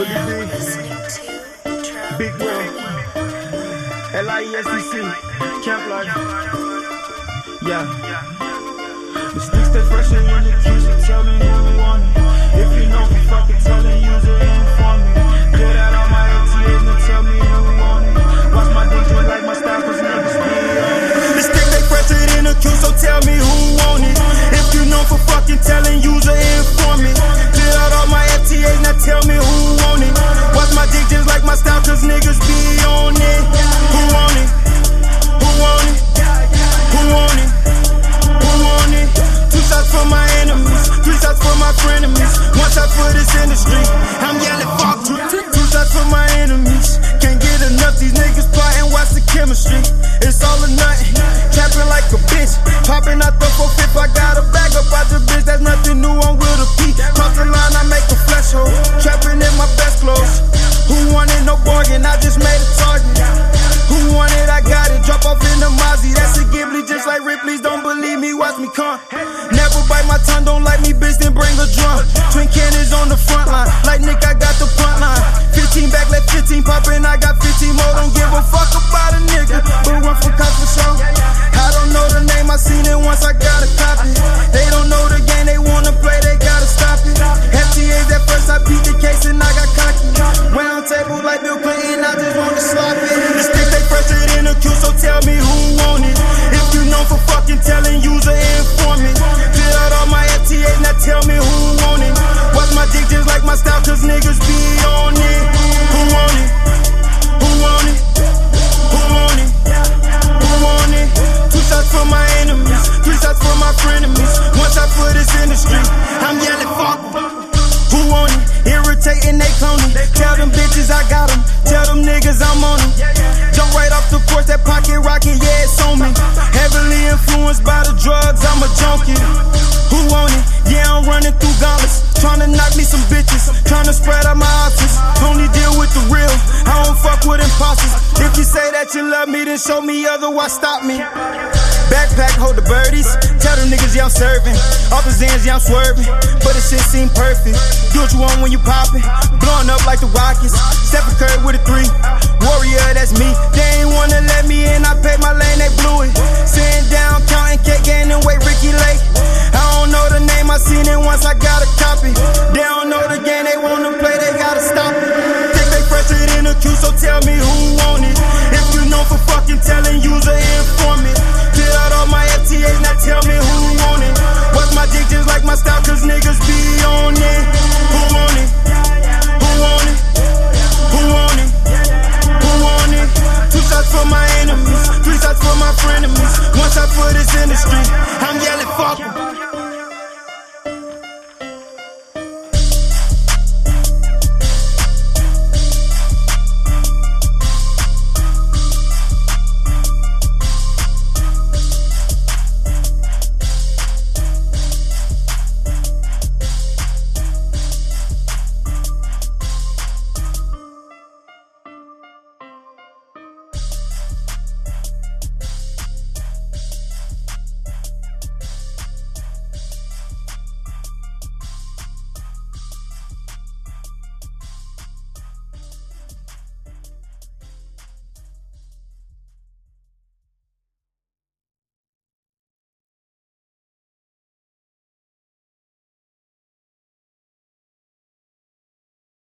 B, Big Will, L-I-E-S-E-C, Camp Life. Yeah. The sticks stay fresh the queue, so tell me who want. Popping out the four fifth. I got a bag up out the bitch. That's nothing new. I'm with a P. Cross the line. I make a flash hole. Trapping in my best clothes. Who wanted no bargain? I just made a target. Who wanted? I got it. Drop off in the Mozzie. That's a Ghibli, just like Ripley's. Don't believe me? Watch me come. Never bite my tongue. Don't like me, bitch. Then bring a drum. Twin cannons on the front line. Like Nick, I got the front line. 15 back, let 15 poppin'. I got 15 more. Don't give a fuck about a nigga. But run for cops for sure. I beat the case and I got cocky. Round table like Bill Clinton. I just wanna slap it. The stick they fresher in the queue. So tell me who want it. If you know for fucking telling user inform me. Clear out all my FTAs. Now tell me who want it. Watch my dick just like my style. Cause niggas be on it. Who want it? Who want it? Who want it? Who want it? Two shots for my enemies, three shots for my frenemies, one shot for this industry. I'm yelling Irritating, they cloning. Tell them bitches I got them. Tell them niggas I'm on them. Jump right off the porch, that pocket rocket, yeah, it's on me. Heavily influenced by the drugs, I'm a junkie. Who want it? Yeah, I'm running through gauntlets. Tryna knock me some bitches. Tryna spread out my options. Only deal with the real. I don't fuck with imposters. If you say that you love me, then show me otherwise stop me. Backpack, hold the birdies. Tell them niggas, yeah, I'm serving. Off the Zans, yeah, I'm swerving. But the shit seem perfect. Do what you want when you poppin'. Blowing up like the Rockets. Stephen Curry with a three. Warrior, that's me. They ain't wanna let me in. I paid my lane, they blew it. Sitting down, counting cake, gaining weight, Ricki Lake. I don't know the name, I seen it once, I got a copy. Industry.